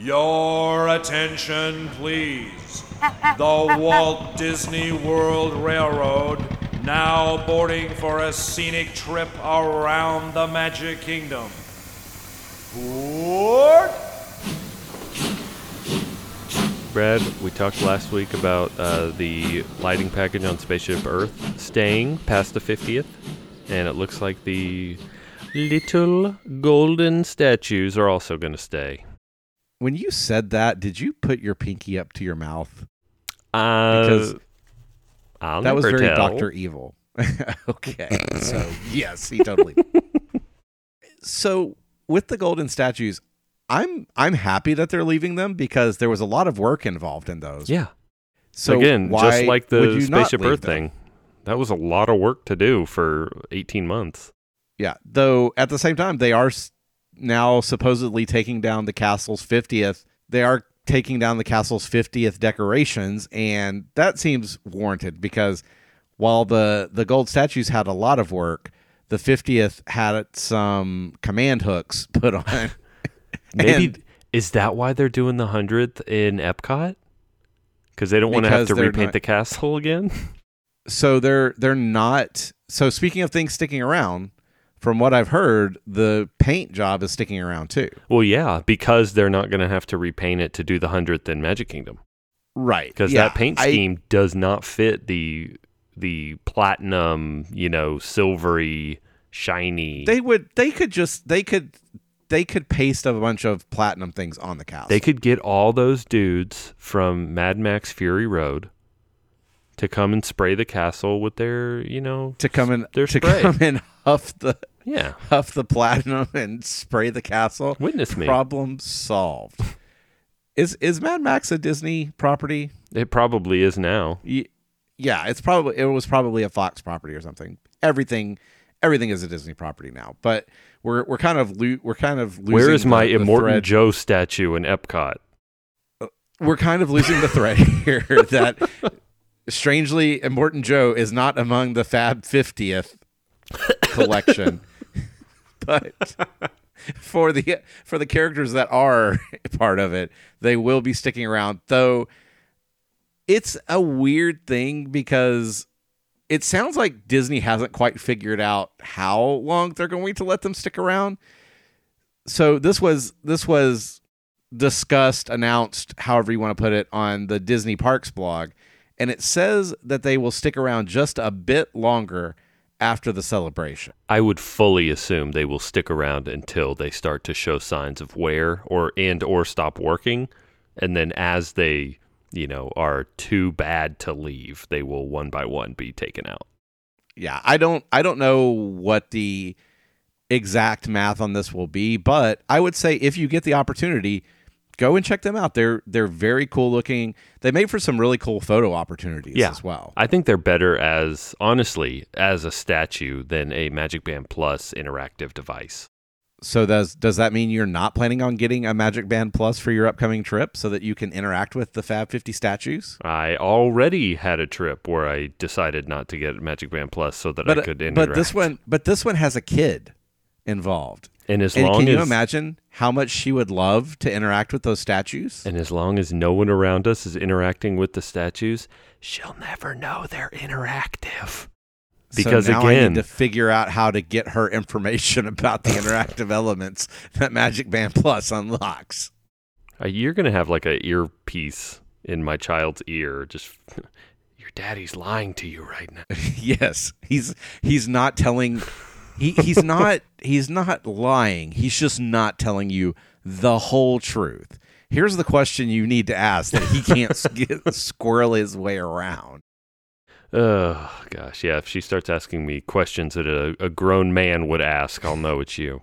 Your attention, please. The Walt Disney World Railroad now boarding for a scenic trip around the Magic Kingdom. Board! Brad, we talked last week about uh, the lighting package on Spaceship Earth staying past the 50th, and it looks like the little golden statues are also going to stay. When you said that, did you put your pinky up to your mouth? Uh, Because I'll that was very tell. Doctor Evil. okay, so yes, he totally. so with the golden statues, I'm I'm happy that they're leaving them because there was a lot of work involved in those. Yeah. So Again, why just like the Spaceship Earth them? thing, that was a lot of work to do for 18 months. Yeah, though at the same time they are now supposedly taking down the castle's 50th. They are taking down the castle's 50th decorations and that seems warranted because while the the gold statues had a lot of work, the 50th had some command hooks put on. Maybe And- is that why they're doing the hundredth in Epcot? Because they don't want to have to repaint not- the castle again. so they're they're not so speaking of things sticking around, from what I've heard, the paint job is sticking around too. well, yeah, because they're not going to have to repaint it to do the hundredth in Magic Kingdom. Right. Because Yeah, that paint I- scheme does not fit the the platinum, you know, silvery, shiny. they would they could just they could they could paste a bunch of platinum things on the castle. They could get all those dudes from Mad Max Fury Road to come and spray the castle with their, you know, to come in their to spray. come and huff the yeah. huff the platinum and spray the castle. Witness me. Problem solved. Is is Mad Max a Disney property? It probably is now. Yeah, it's probably it was probably a Fox property or something. Everything everything is a Disney property now. But we're we're kind of lo- we're kind of losing Where is the- my the Immortan thread. Joe statue in Epcot? Uh, we're kind of losing the thread here that strangely Immortan Joe is not among the Fab 50th collection. but for the for the characters that are part of it, they will be sticking around. Though it's a weird thing because it sounds like Disney hasn't quite figured out how long they're going to let them stick around. So this was this was discussed, announced, however you want to put it, on the Disney Parks blog. And it says that they will stick around just a bit longer after the celebration. I would fully assume they will stick around until they start to show signs of wear or and or stop working, and then as they, you know, are too bad to leave, they will one by one be taken out. Yeah, I don't I don't know what the exact math on this will be, but I would say if you get the opportunity, go and check them out. They're they're very cool looking. They made for some really cool photo opportunities Yeah. as well. I think they're better as honestly as a statue than a Magic Band Plus interactive device. So does does that mean you're not planning on getting a Magic Band Plus for your upcoming trip so that you can interact with the Fab 50 statues? I already had a trip where I decided not to get Magic Band Plus so that I could interact. but this one but this one has a kid involved. and as and long can you imagine how much she would love to interact with those statues? and as long as no one around us is interacting with the statues, she'll never know they're interactive. Because so now I need to figure out how to get her information about the interactive elements that Magic Band Plus unlocks. Uh, you're gonna have like a earpiece in my child's ear. Just your daddy's lying to you right now. yes, he's he's not telling he, he's not he's not lying. He's just not telling you the whole truth. Here's the question you need to ask that he can't get, squirrel his way around. Oh gosh, yeah. If she starts asking me questions that a, a grown man would ask, I'll know it's you.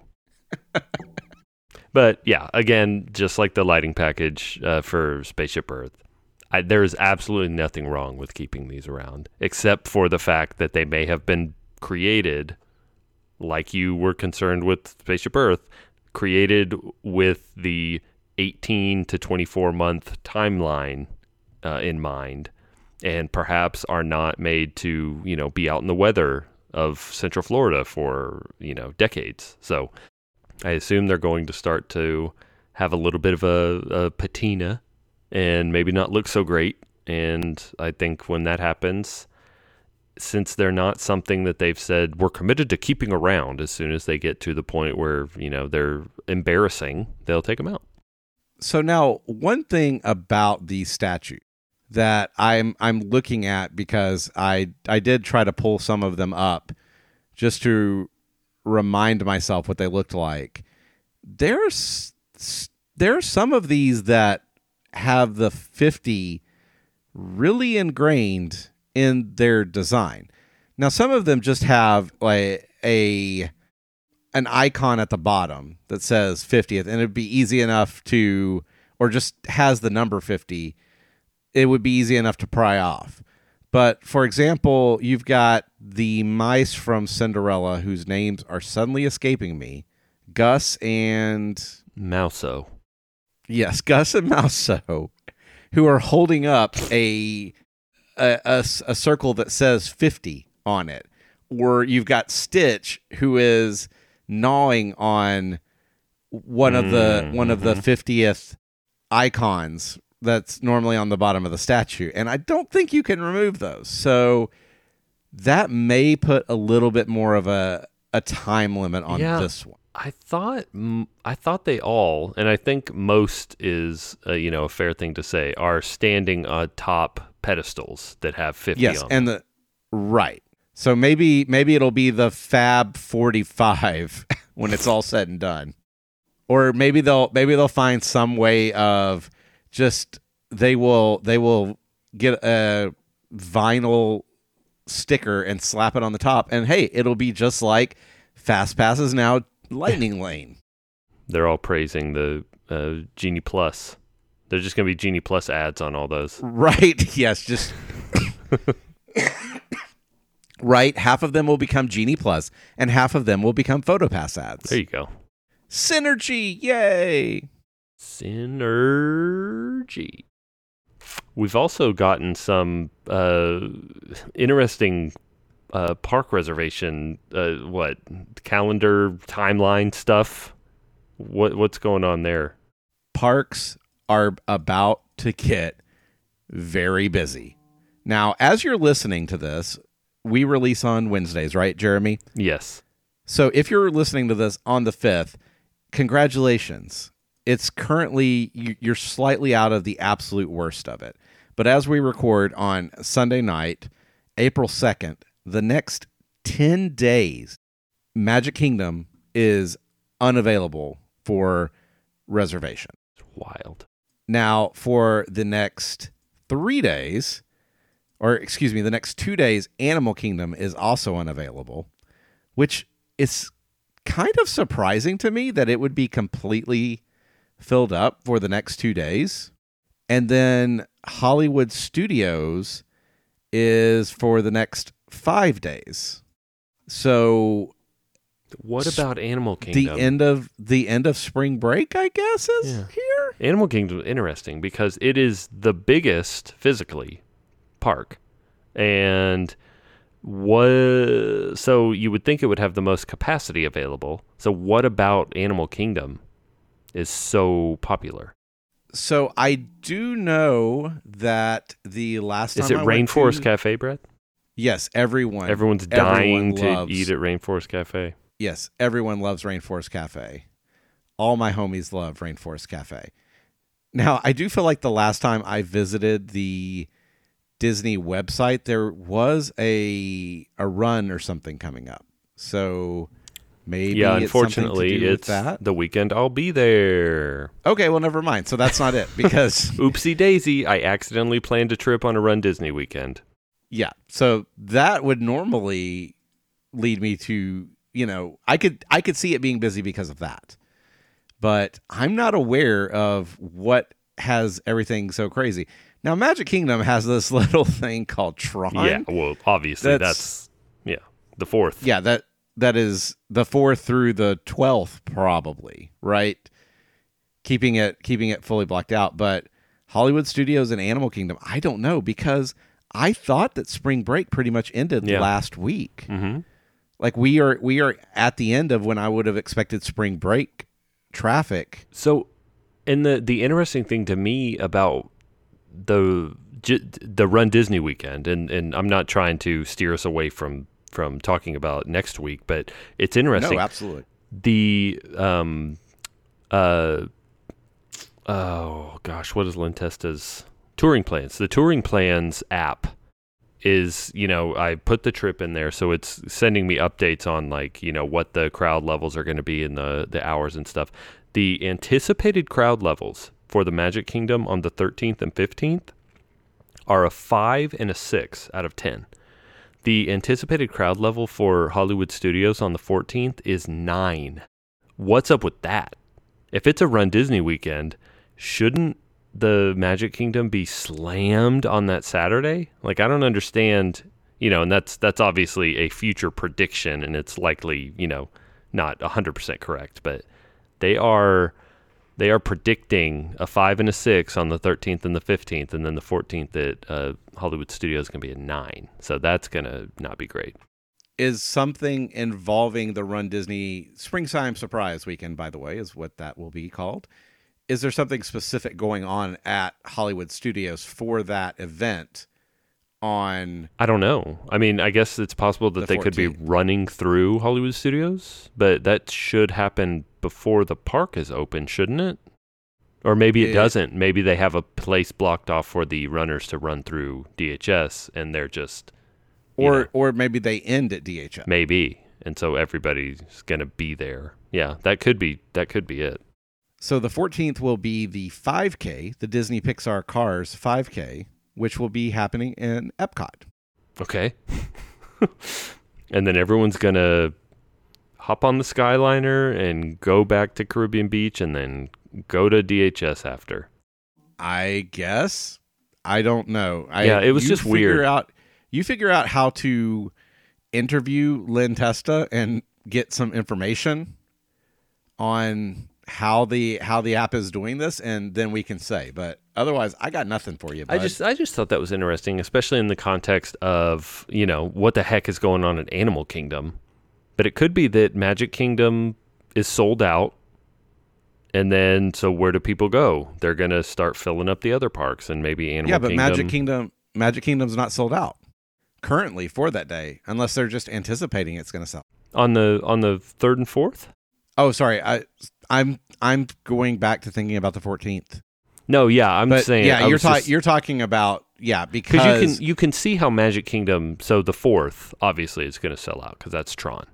but yeah, again, just like the lighting package uh, for Spaceship Earth, I, there is absolutely nothing wrong with keeping these around, except for the fact that they may have been created, like you were concerned with Spaceship Earth, created with the 18 to 24 month timeline uh, in mind and perhaps are not made to you know be out in the weather of Central Florida for you know decades. So I assume they're going to start to have a little bit of a, a patina and maybe not look so great. And I think when that happens, since they're not something that they've said we're committed to keeping around as soon as they get to the point where, you know, they're embarrassing, they'll take them out. So now one thing about the statue that I'm I'm looking at because I I did try to pull some of them up just to remind myself what they looked like. There's there are some of these that have the 50 really ingrained in their design. Now some of them just have like a an icon at the bottom that says 50th and it'd be easy enough to or just has the number 50 it would be easy enough to pry off but for example you've got the mice from cinderella whose names are suddenly escaping me gus and Mouso. yes gus and mouso who are holding up a a, a a circle that says 50 on it or you've got stitch who is gnawing on one of the mm, one of the mm-hmm. 50th icons that's normally on the bottom of the statue. And i don't think you can remove those. So that may put a little bit more of a a time limit on Yeah. this one I thought I thought they all, and I think most is uh, you know a fair thing to say, are standing atop pedestals that have fifty yes on. and the right. So maybe maybe it'll be the fab 45 when it's all said and done. Or maybe they'll maybe they'll find some way of just they will they will get a vinyl sticker and slap it on the top. And hey it'll be just like fast passes now lightning lane They're all praising the uh, Genie Plus. There's just gonna be Genie Plus ads on all those. right yes just right half of them will become genie plus and half of them will become photopass ads There you go. synergy yay Synergy. We've also gotten some uh, interesting uh, park reservation, uh, what calendar timeline stuff. What what's going on there? parks are about to get very busy. Now, as you're listening to this, we release on Wednesdays, right, Jeremy? Yes, So if you're listening to this on the 5th, congratulations. It's currently, you- you're slightly out of the absolute worst of it. But as we record on Sunday night, April 2nd, the next 10 days, Magic Kingdom is unavailable for reservation. it's wild. Now, for the next three days, or excuse me, the next two days, Animal Kingdom is also unavailable, which is kind of surprising to me that it would be completely filled up for the next two days. And then Hollywood Studios is for the next five days. So What about Animal Kingdom? the end of the end of spring break, I guess, is Yeah. here. Animal Kingdom is interesting because it is the biggest physically park, and what? So you would think it would have the most capacity available. So what about Animal Kingdom is so popular? So I do know that the last Is it Rainforest to- Cafe, Brett? Yes, everyone. Everyone's everyone dying to loves- eat at Rainforest Cafe. Yes, everyone loves Rainforest Cafe. All my homies love Rainforest Cafe. Now, I do feel like the last time I visited the Disney website, there was a a run or something coming up. So maybe yeah, it's to unfortunately, it's that. the weekend. I'll be there. Okay, well, never mind. So that's not it because Oopsie daisy! I accidentally planned a trip on a Run Disney weekend. Yeah. So that would normally lead me to, you know, I could I could see it being busy because of that. But I'm not aware of what has everything so crazy. Now Magic Kingdom has this little thing called Tron. yeah, well, obviously That's- that's, yeah the fourth. Yeah, that that is the 4th through the 12th probably, right? Keeping it keeping it fully blocked out, but Hollywood Studios and Animal Kingdom, I don't know because I thought that spring break pretty much ended Yeah. last week. Mm-hmm. like we are we are at the end of when I would have expected spring break traffic. So And the the interesting thing to me about the the Run Disney weekend, and and I'm not trying to steer us away from from talking about next week, but it's interesting. No, absolutely. the um uh oh gosh, what is Len Testa's touring plans? The touring plans app is you know I put the trip in there, so it's sending me updates on like you know what the crowd levels are going to be in the the hours and stuff. The anticipated crowd levels for the Magic Kingdom on the 13th and 15th are a five and a six out of ten. The anticipated crowd level for Hollywood Studios on the 14th is nine. What's up with that? If it's a Run Disney weekend, shouldn't the Magic Kingdom be slammed on that Saturday? Like I don't understand, you know, and that's that's obviously a future prediction and it's likely, you know, not 100% correct, but they are they are predicting a 5 and a 6 on the 13th and the 15th and then the 14th at uh, Hollywood Studios is going to be a 9. So that's going to not be great. Is something involving the Run Disney Springtime Surprise Weekend, by the way, is what that will be called. Is there something specific going on at Hollywood Studios for that event on I don't know. I mean, I guess it's possible that The they could be running through Hollywood Studios, but that should happen before the park is open, shouldn't it? Or maybe it It- doesn't. Maybe they have a place blocked off for the runners to run through DHS and they're just or know, or maybe they end at DHS. maybe. And so everybody's going to be there. Yeah, that could be that could be it. So the 14th will be the 5K, the Disney Pixar Cars 5K, which will be happening in Epcot. Okay. and then everyone's going to hop on the Skyliner and go back to Caribbean Beach and then go to DHS after. I guess. I don't know. I, Yeah, it was just figure weird. Out, you figure out how to interview Len Testa and get some information on how the how the app is doing this, and then we can say. But otherwise, I got nothing for you. I just I just thought that was interesting, especially in the context of, you know, what the heck is going on in Animal Kingdom. But it could be that Magic Kingdom is sold out. And then so where do people go? They're going to start filling up the other parks and maybe Animal Kingdom. yeah, but Kingdom. Magic Kingdom Magic Kingdom's not sold out currently for that day, unless they're just anticipating it's going to sell. on the on the 3rd and 4th? Oh, sorry. I I'm I'm going back to thinking about the 14th. No, yeah, I'm But saying yeah, you're talking just- you're talking about yeah because Because you can you can see how Magic Kingdom. So the fourth, obviously, is going to sell out because that's Tron,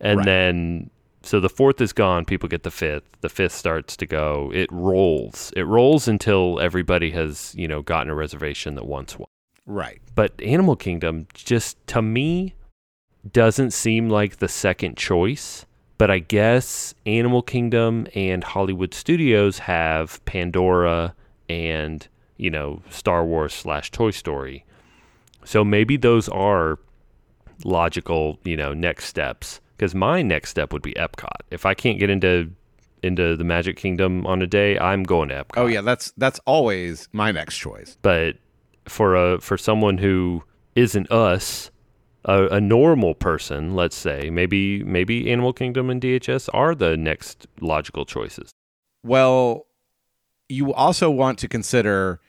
and Right. then so the fourth is gone. People get the fifth. The fifth starts to go. It rolls. It rolls until everybody has you know gotten a reservation that wants one. right. But Animal Kingdom just to me doesn't seem like the second choice. But I guess Animal Kingdom and Hollywood Studios have Pandora and you know Star Wars slash Toy Story. So maybe those are logical, you know, next steps. Because my next step would be Epcot. If I can't get into into the Magic Kingdom on a day, I'm going to Epcot. Oh yeah, that's that's always my next choice. But for a for someone who isn't us, a, a normal person, let's say, maybe maybe Animal Kingdom and DHS are the next logical choices. Well, you also want to consider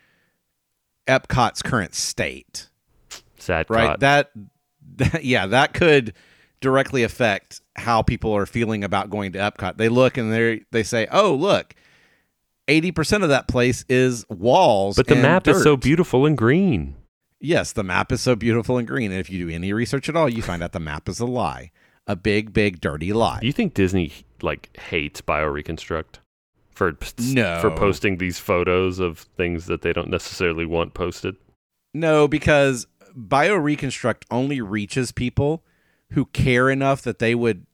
Epcot's current state, Sad right? That, that yeah, that could directly affect how people are feeling about going to Epcot. They look and they they say, "Oh, look, 80% of that place is walls." but the map is so beautiful and green. Yes, the map is so beautiful and green. And if you do any research at all, you find out the map is a lie. A big, big, dirty lie. Do you think Disney like hates BioReconstruct for No. for posting these photos of things that they don't necessarily want posted? No, because bioreconstruct only reaches people who care enough that they would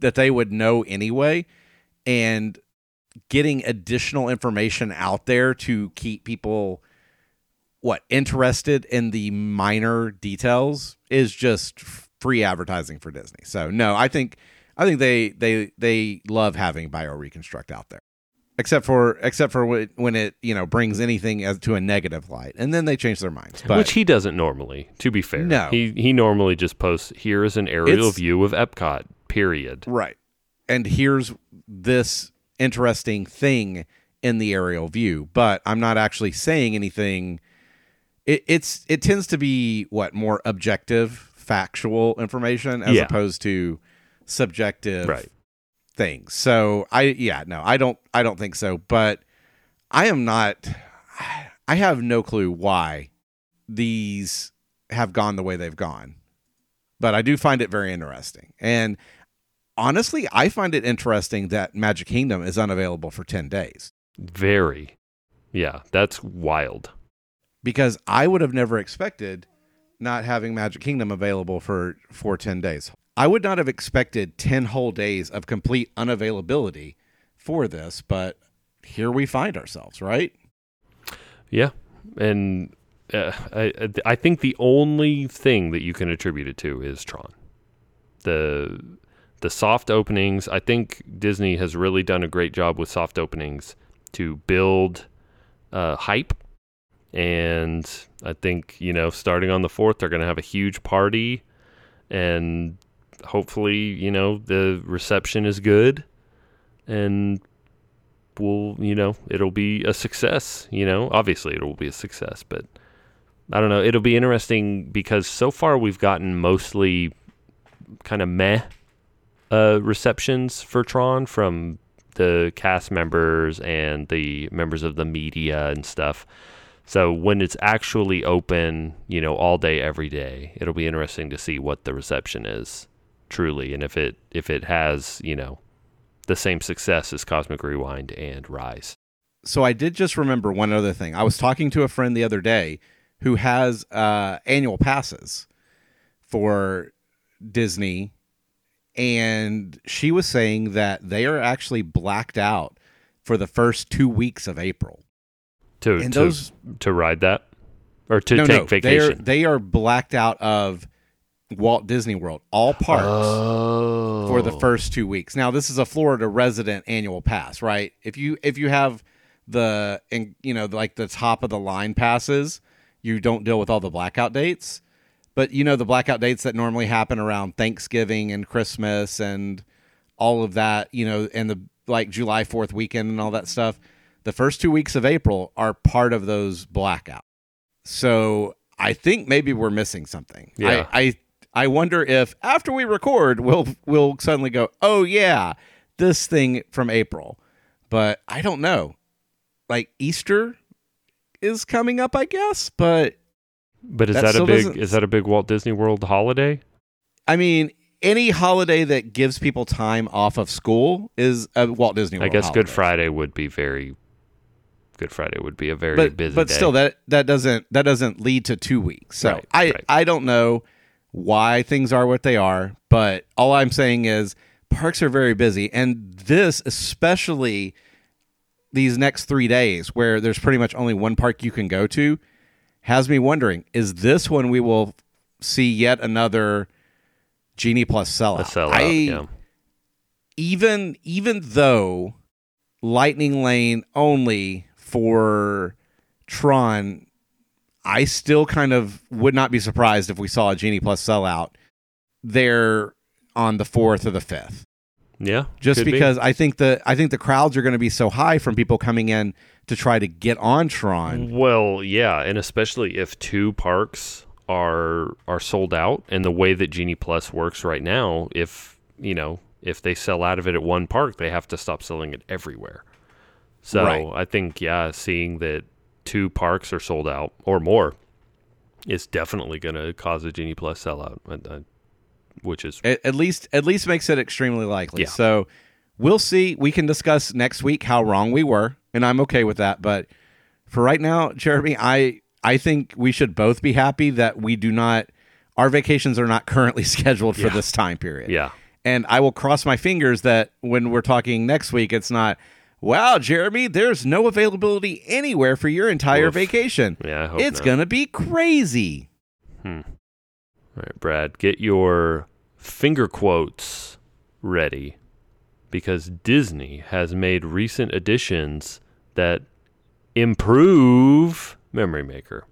that they would know anyway and getting additional information out there to keep people what interested in the minor details is just free advertising for Disney. So no, I think I think they they they love having bioreconstruct out there. Except for except for when it, when it you know brings anything as to a negative light, and then they change their minds. But Which he doesn't normally, to be fair. No. He he normally just posts here is an aerial It's- view of Epcot, period. Right. And here's this interesting thing in the aerial view, but I'm not actually saying anything. It, it's it tends to be what more objective, factual information as Yeah. opposed to subjective Right. things. So I yeah, no, I don't I don't think so, but I am not I have no clue why these have gone the way they've gone. But I do find it very interesting. And honestly, I find it interesting that Magic Kingdom is unavailable for 10 days Very. Yeah, that's wild. Because I would have never expected not having Magic Kingdom available for for 10 days. I would not have expected 10 whole days of complete unavailability for this, but here we find ourselves, right? Yeah, and uh, I I think the only thing that you can attribute it to is Tron. The the soft openings. I think Disney has really done a great job with soft openings to build uh, hype, and I think you know starting on the fourth they're going to have a huge party, and hopefully you know the reception is good, and we'll, you know it'll be a success you know. Obviously it'll be a success but i don't know. It'll be interesting because so far we've gotten mostly kind of meh uh, receptions for tron from the cast members and the members of the media and stuff so when it's actually open you know all day every day it'll be interesting to see what the reception is truly and if it if it has you know the same success as Cosmic Rewind and Rise. So I did just remember one other thing. I was talking to a friend the other day who has uh, annual passes for Disney, and she was saying that they are actually blacked out for the first two weeks of April. To And to, those to ride that or to no, take no, they are vacation. they are blacked out of Walt Disney World, all parks. oh. for the oh. first two weeks. Now, this is a Florida resident annual pass, right? If you if you have the and you know like the top of the line passes, you don't deal with all the blackout dates. But you know the blackout dates that normally happen around Thanksgiving and Christmas and all of that, you know, and the like July 4th weekend and all that stuff. The first two weeks of April are part of those blackouts. So I think maybe we're missing something. Yeah. I, I I wonder if after we record we'll we'll suddenly go, oh yeah, this thing from April. But I don't know. Like Easter is coming up, I guess. But but is that that, a big is that a big Walt Disney World holiday? I mean, any holiday that gives people time off of school is a Walt Disney World. I guess Good. Friday would be very Good Friday would be a very but busy but day. still that that doesn't that doesn't lead to two weeks. So Right, I right. I don't know why things are what they are, but all I'm saying is parks are very busy, and this especially these next three days where there's pretty much only one park you can go to has me wondering: is this when we will see yet another Genie Plus sellout? a sellout. I, yeah. even even though lightning lane only for tron i still kind of would not be surprised if we saw a genie plus sellout there on the fourth or the fifth Yeah. just could be. because i think the i think the crowds are going to be so high from people coming in to try to get on tron Well, yeah, and especially if two parks are are sold out and the way that Genie Plus works right now, if, you know, if they sell out of it at one park, they have to stop selling it everywhere. So, Right. I think yeah, seeing that two parks are sold out or more is definitely going to cause a Genie Plus sellout, I- I- which is at, at least at least makes it extremely likely. Yeah. So we'll see. We can discuss next week how wrong we were, and I'm okay with that. But for right now, Jeremy, I I think we should both be happy that we do not our vacations are not currently scheduled for Yeah. this time period. yeah. And I will cross my fingers that when we're talking next week, it's not. Wow, Jeremy, there's no availability anywhere for your entire Oof. vacation. Yeah, I hope It's not. gonna be crazy. Hmm. All right, Brad, get your finger quotes ready because Disney has made recent additions that improve Memory Maker.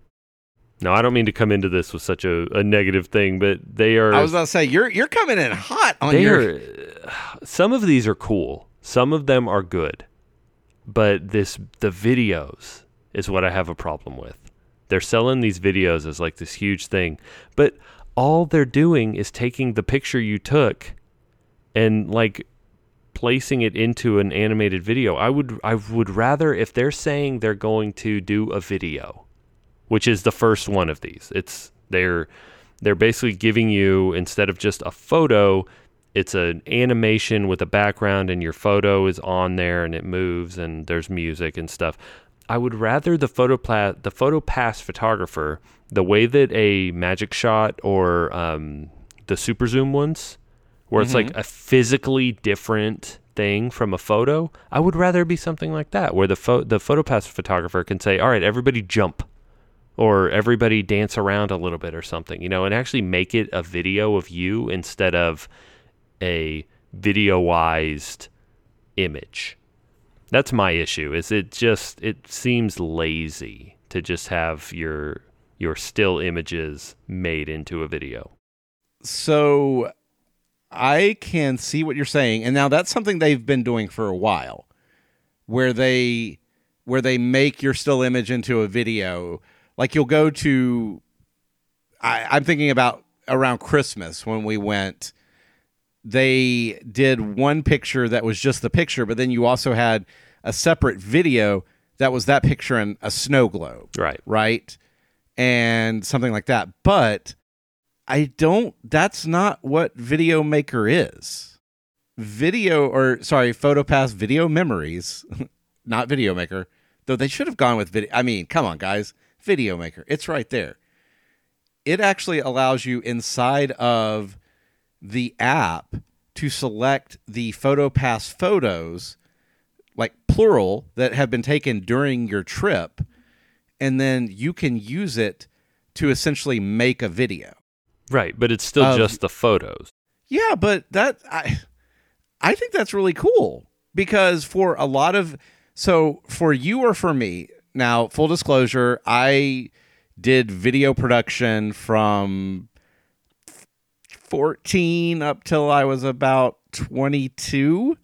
Now, I don't mean to come into this with such a, a negative thing, but they are I was about to say you're you're coming in hot on your are uh, some of these are cool. Some of them are good. But this the videos is what I have a problem with. They're selling these videos as like this huge thing, but all they're doing is taking the picture you took and like placing it into an animated video. I would I would rather if they're saying they're going to do a video, which is the first one of these. It's they're they're basically giving you instead of just a photo, it's an animation with a background and your photo is on there and it moves and there's music and stuff. I would rather the photopla- the photopass photographer, the way that a magic shot or um, the super zoom ones, where it's like a physically different thing from a photo. I would rather be something like that, where the pho- the photopass photographer can say, "All right, everybody jump." Or everybody dance around a little bit or something, you know, and actually make it a video of you instead of a videoized image. That's my issue. Is it just it seems lazy to just have your your still images made into a video. So I can see what you're saying, and now that's something they've been doing for a while, where they where they make your still image into a video. Like you'll go to, I, I'm thinking about around Christmas when we went. They did one picture that was just the picture, but then you also had a separate video that was that picture in a snow globe Right. right? And something like that. But I don't, that's not what Video Maker is. Video, or sorry, PhotoPass Video Memories, not Video Maker, though they should have gone with video. I mean, come on, guys. Video Maker, it's right there. It actually allows you inside of the app to select the PhotoPass photos, like plural, that have been taken during your trip and then you can use it to essentially make a video. Right, but it's still Of- just the photos. Yeah, but that I I think that's really cool because for a lot of so for you or for me, now full disclosure, I did video production from 14 up till I was about 22.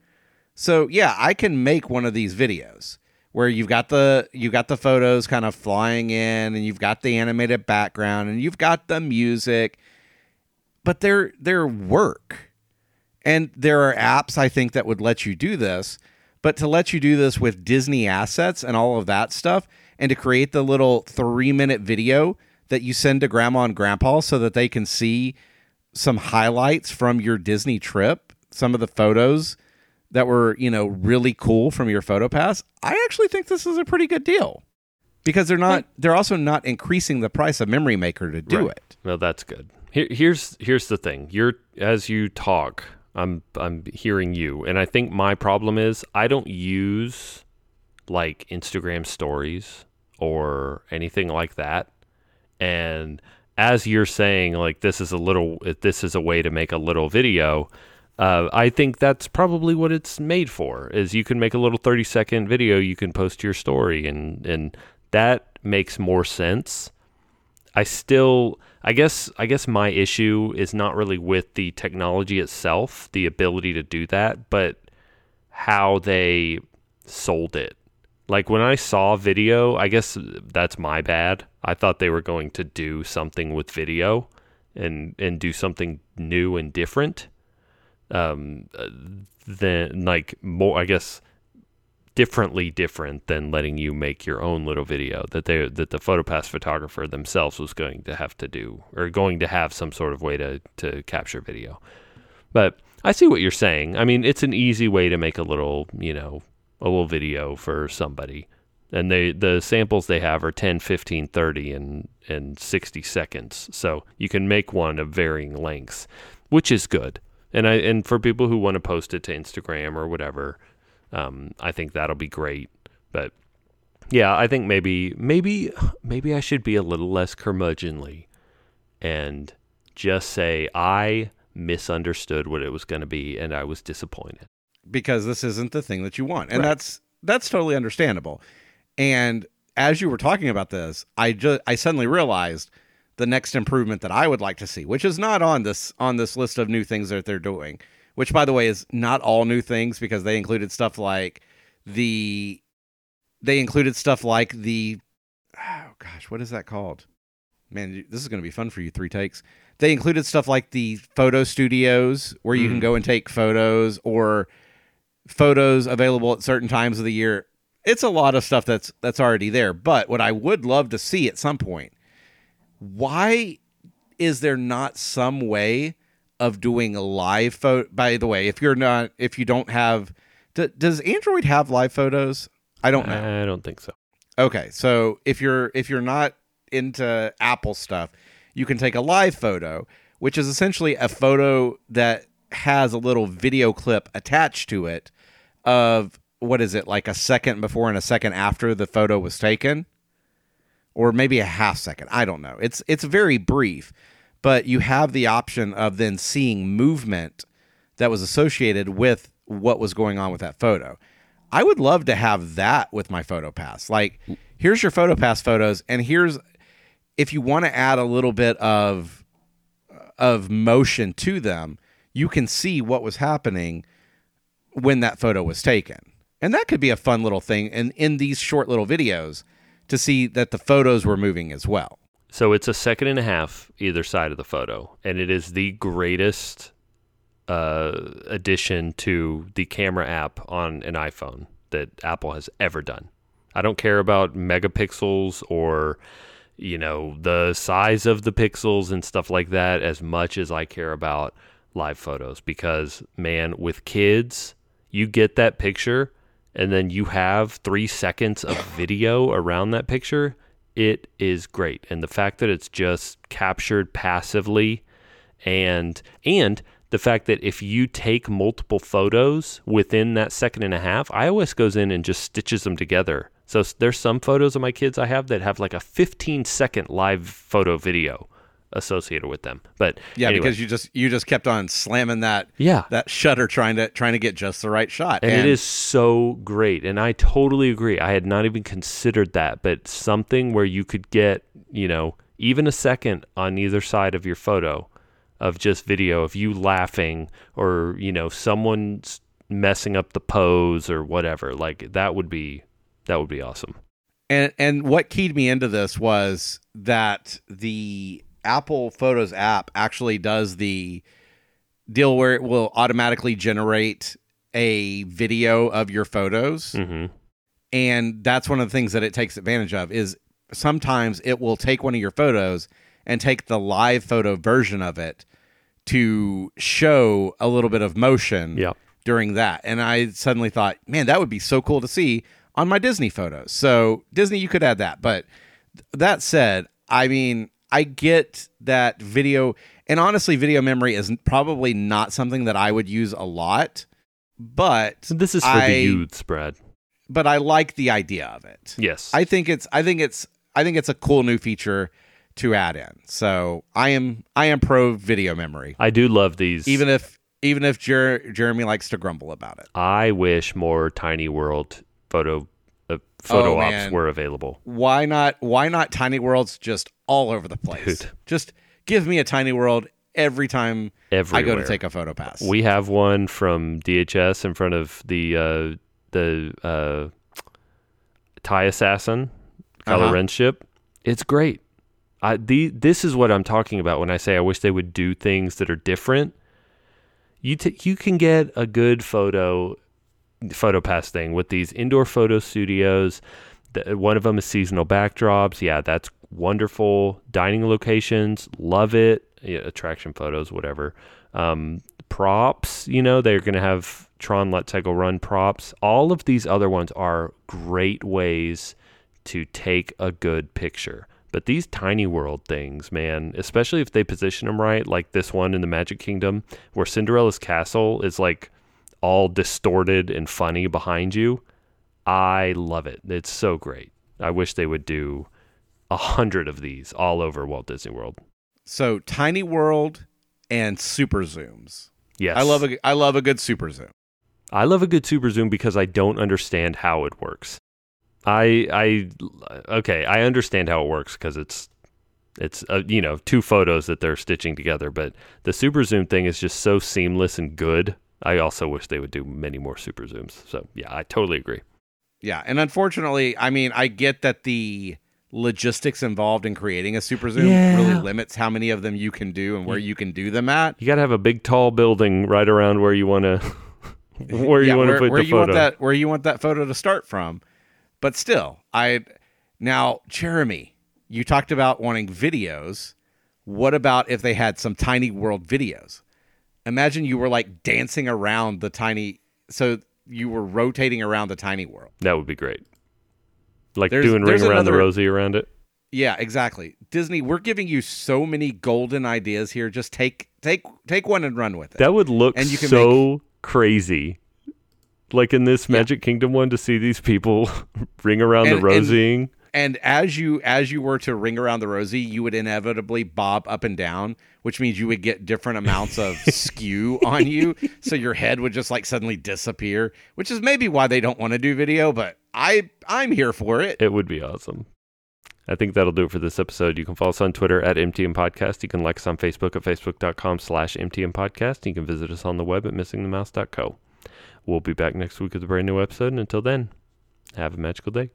So, yeah, I can make one of these videos where you've got the you've got the photos kind of flying in and you've got the animated background and you've got the music but they're they're work. And there are apps I think that would let you do this, but to let you do this with Disney assets and all of that stuff and to create the little 3-minute video that you send to grandma and grandpa so that they can see some highlights from your Disney trip, some of the photos that were, you know, really cool from your photo pass. I actually think this is a pretty good deal. Because they're not they're also not increasing the price of Memory Maker to do Right. it. Well, that's good. Here, here's here's the thing. You're as you talk, I'm I'm hearing you, and I think my problem is I don't use like Instagram stories or anything like that. And as you're saying, like this is a little, this is a way to make a little video. Uh, I think that's probably what it's made for. Is you can make a little 30 second video, you can post your story, and and that makes more sense. I still I guess I guess my issue is not really with the technology itself, the ability to do that, but how they sold it. Like when I saw video, I guess that's my bad. I thought they were going to do something with video and and do something new and different. Um than like more I guess differently different than letting you make your own little video that they that the photopass photographer themselves was going to have to do or going to have some sort of way to to capture video. But I see what you're saying. I mean, it's an easy way to make a little, you know, a little video for somebody. And they the samples they have are 10, 15, 30 and and 60 seconds. So you can make one of varying lengths, which is good. And I and for people who want to post it to Instagram or whatever, um, I think that'll be great. But yeah, I think maybe maybe maybe I should be a little less curmudgeonly and just say I misunderstood what it was going to be and I was disappointed. Because this isn't the thing that you want and Right. that's that's totally understandable and as you were talking about this i just i suddenly realized the next improvement that i would like to see which is not on this on this list of new things that they're doing which by the way is not all new things because they included stuff like the they included stuff like the oh gosh, what is that called? Man, this is going to be fun for you. Three takes. They included stuff like the photo studios where you can Mm. go and take photos or photos available at certain times of the year. It's a lot of stuff that's that's already there. But what I would love to see at some point, why is there not some way of doing a live photo? By the way, if you're not, if you don't have, d- does Android have live photos? I don't know. I don't think so. Okay, so if you're if you're not into Apple stuff, you can take a live photo, which is essentially a photo that has a little video clip attached to it of what is it like a second before and a second after the photo was taken? Or maybe a half second. I don't know. It's it's very brief but you have the option of then seeing movement that was associated with what was going on with that photo. I would love to have that with my photo pass. Like here's your photo pass photos and here's if you want to add a little bit of of motion to them you can see what was happening when that photo was taken and that could be a fun little thing in in these short little videos to see that the photos were moving as well So it's a second and a half either side of the photo, and it is the greatest uh, addition to the camera app on an iPhone that Apple has ever done. I don't care about megapixels or you know the size of the pixels and stuff like that as much as I care about live photos because man with kids you get that picture and then you have 3 seconds of video around that picture it is great. And the fact that it's just captured passively and and the fact that if you take multiple photos within that second and a half ios goes in and just stitches them together. So there's some photos of my kids i have that have like a 15 second live photo video associated with them. But yeah anyway. because you just you just kept on slamming that yeah. that shutter trying to trying to get just the right shot. And, it is so great. And i totally agree. I had not even considered that but something where you could get you know even a second on either side of your photo of just video of you laughing or you know someone's messing up the pose or whatever. Like that would be that would be awesome. And and what keyed me into this was that the Apple Photos app actually does the deal where it will automatically generate a video of your photos hmm and that's one of the things that it takes advantage of is sometimes it will take one of your photos and take the live photo version of it to show a little bit of motion yeah during that. And I suddenly thought, man, that would be so cool to see on my Disney photos. So, Disney, you could add that. But th- that said, I mean, I get that video, and honestly, video memory is probably not something that I would use a lot, but this is for I- the youths brad but I like the idea of it. yes I think it's I think it's I think it's a cool new feature to add in. So I am I am pro video memory, i do love these even if even if Jer- Jeremy likes to grumble about it. i wish more tiny world photo photo Oh, ops man. were available Why not? Why not tiny worlds just all over the place? Dude. Just give me a tiny world every time everywhere I go to take a photo pass. We have one from DHS in front of the uh, the uh, Thai Assassin Kylo Uh-huh. Ren ship. It's great. I the this is what I'm talking about when I say I wish they would do things that are different. You t- you can get a good photo photo pass thing with these indoor photo studios. The, one of them is seasonal backdrops. Yeah, that's wonderful. Dining locations, love it. Yeah, attraction photos, whatever. Um, props, you know, they're going to have Tron Lightcycle Run props. All of these other ones are great ways to take a good picture. But these tiny world things, man, especially if they position them right, like this one in the Magic Kingdom, where Cinderella's castle is like all distorted and funny behind you. I love it. It's so great. I wish they would do a hundred of these all over Walt Disney World. so tiny world and super zooms. Yes, I love a I love a good super zoom. I love a good super zoom because I don't understand how it works. I I okay, I understand how it works because it's it's uh, you know two photos that they're stitching together, but the super zoom thing is just so seamless and good. I also wish they would do many more super zooms. So yeah, I totally agree. Yeah, and unfortunately, I mean, I get that the logistics involved in creating a super zoom Yeah. really limits how many of them you can do and where you can do them at. You got to have a big, tall building right around where you want to, where you Yeah, want to put where the you photo. want that where you want that photo to start from. But still, I now Jeremy, you talked about wanting videos. What about if they had some tiny world videos? Imagine you were like dancing around the tiny so you were rotating around the tiny world. That would be great. Like There's- doing there's ring around the another- rosy around it. Yeah, exactly. Disney, we're giving you so many golden ideas here. Just take take take one and run with it. That would look And you can so crazy. Like in this Magic Kingdom one, to see these people ring around And- the rosying. And as you as you were to ring around the rosy, you would inevitably bob up and down, which means you would get different amounts of skew on you. So your head would just like suddenly disappear, which is maybe why they don't want to do video, but I I'm here for it. It would be awesome. I think that'll do it for this episode. You can follow us on Twitter at MTM Podcast. You can like us on Facebook at facebook.com slash MTM Podcast. You can visit us on the web at missingthemouse.co. We'll be back next week with a brand new episode. And until then, have a magical day.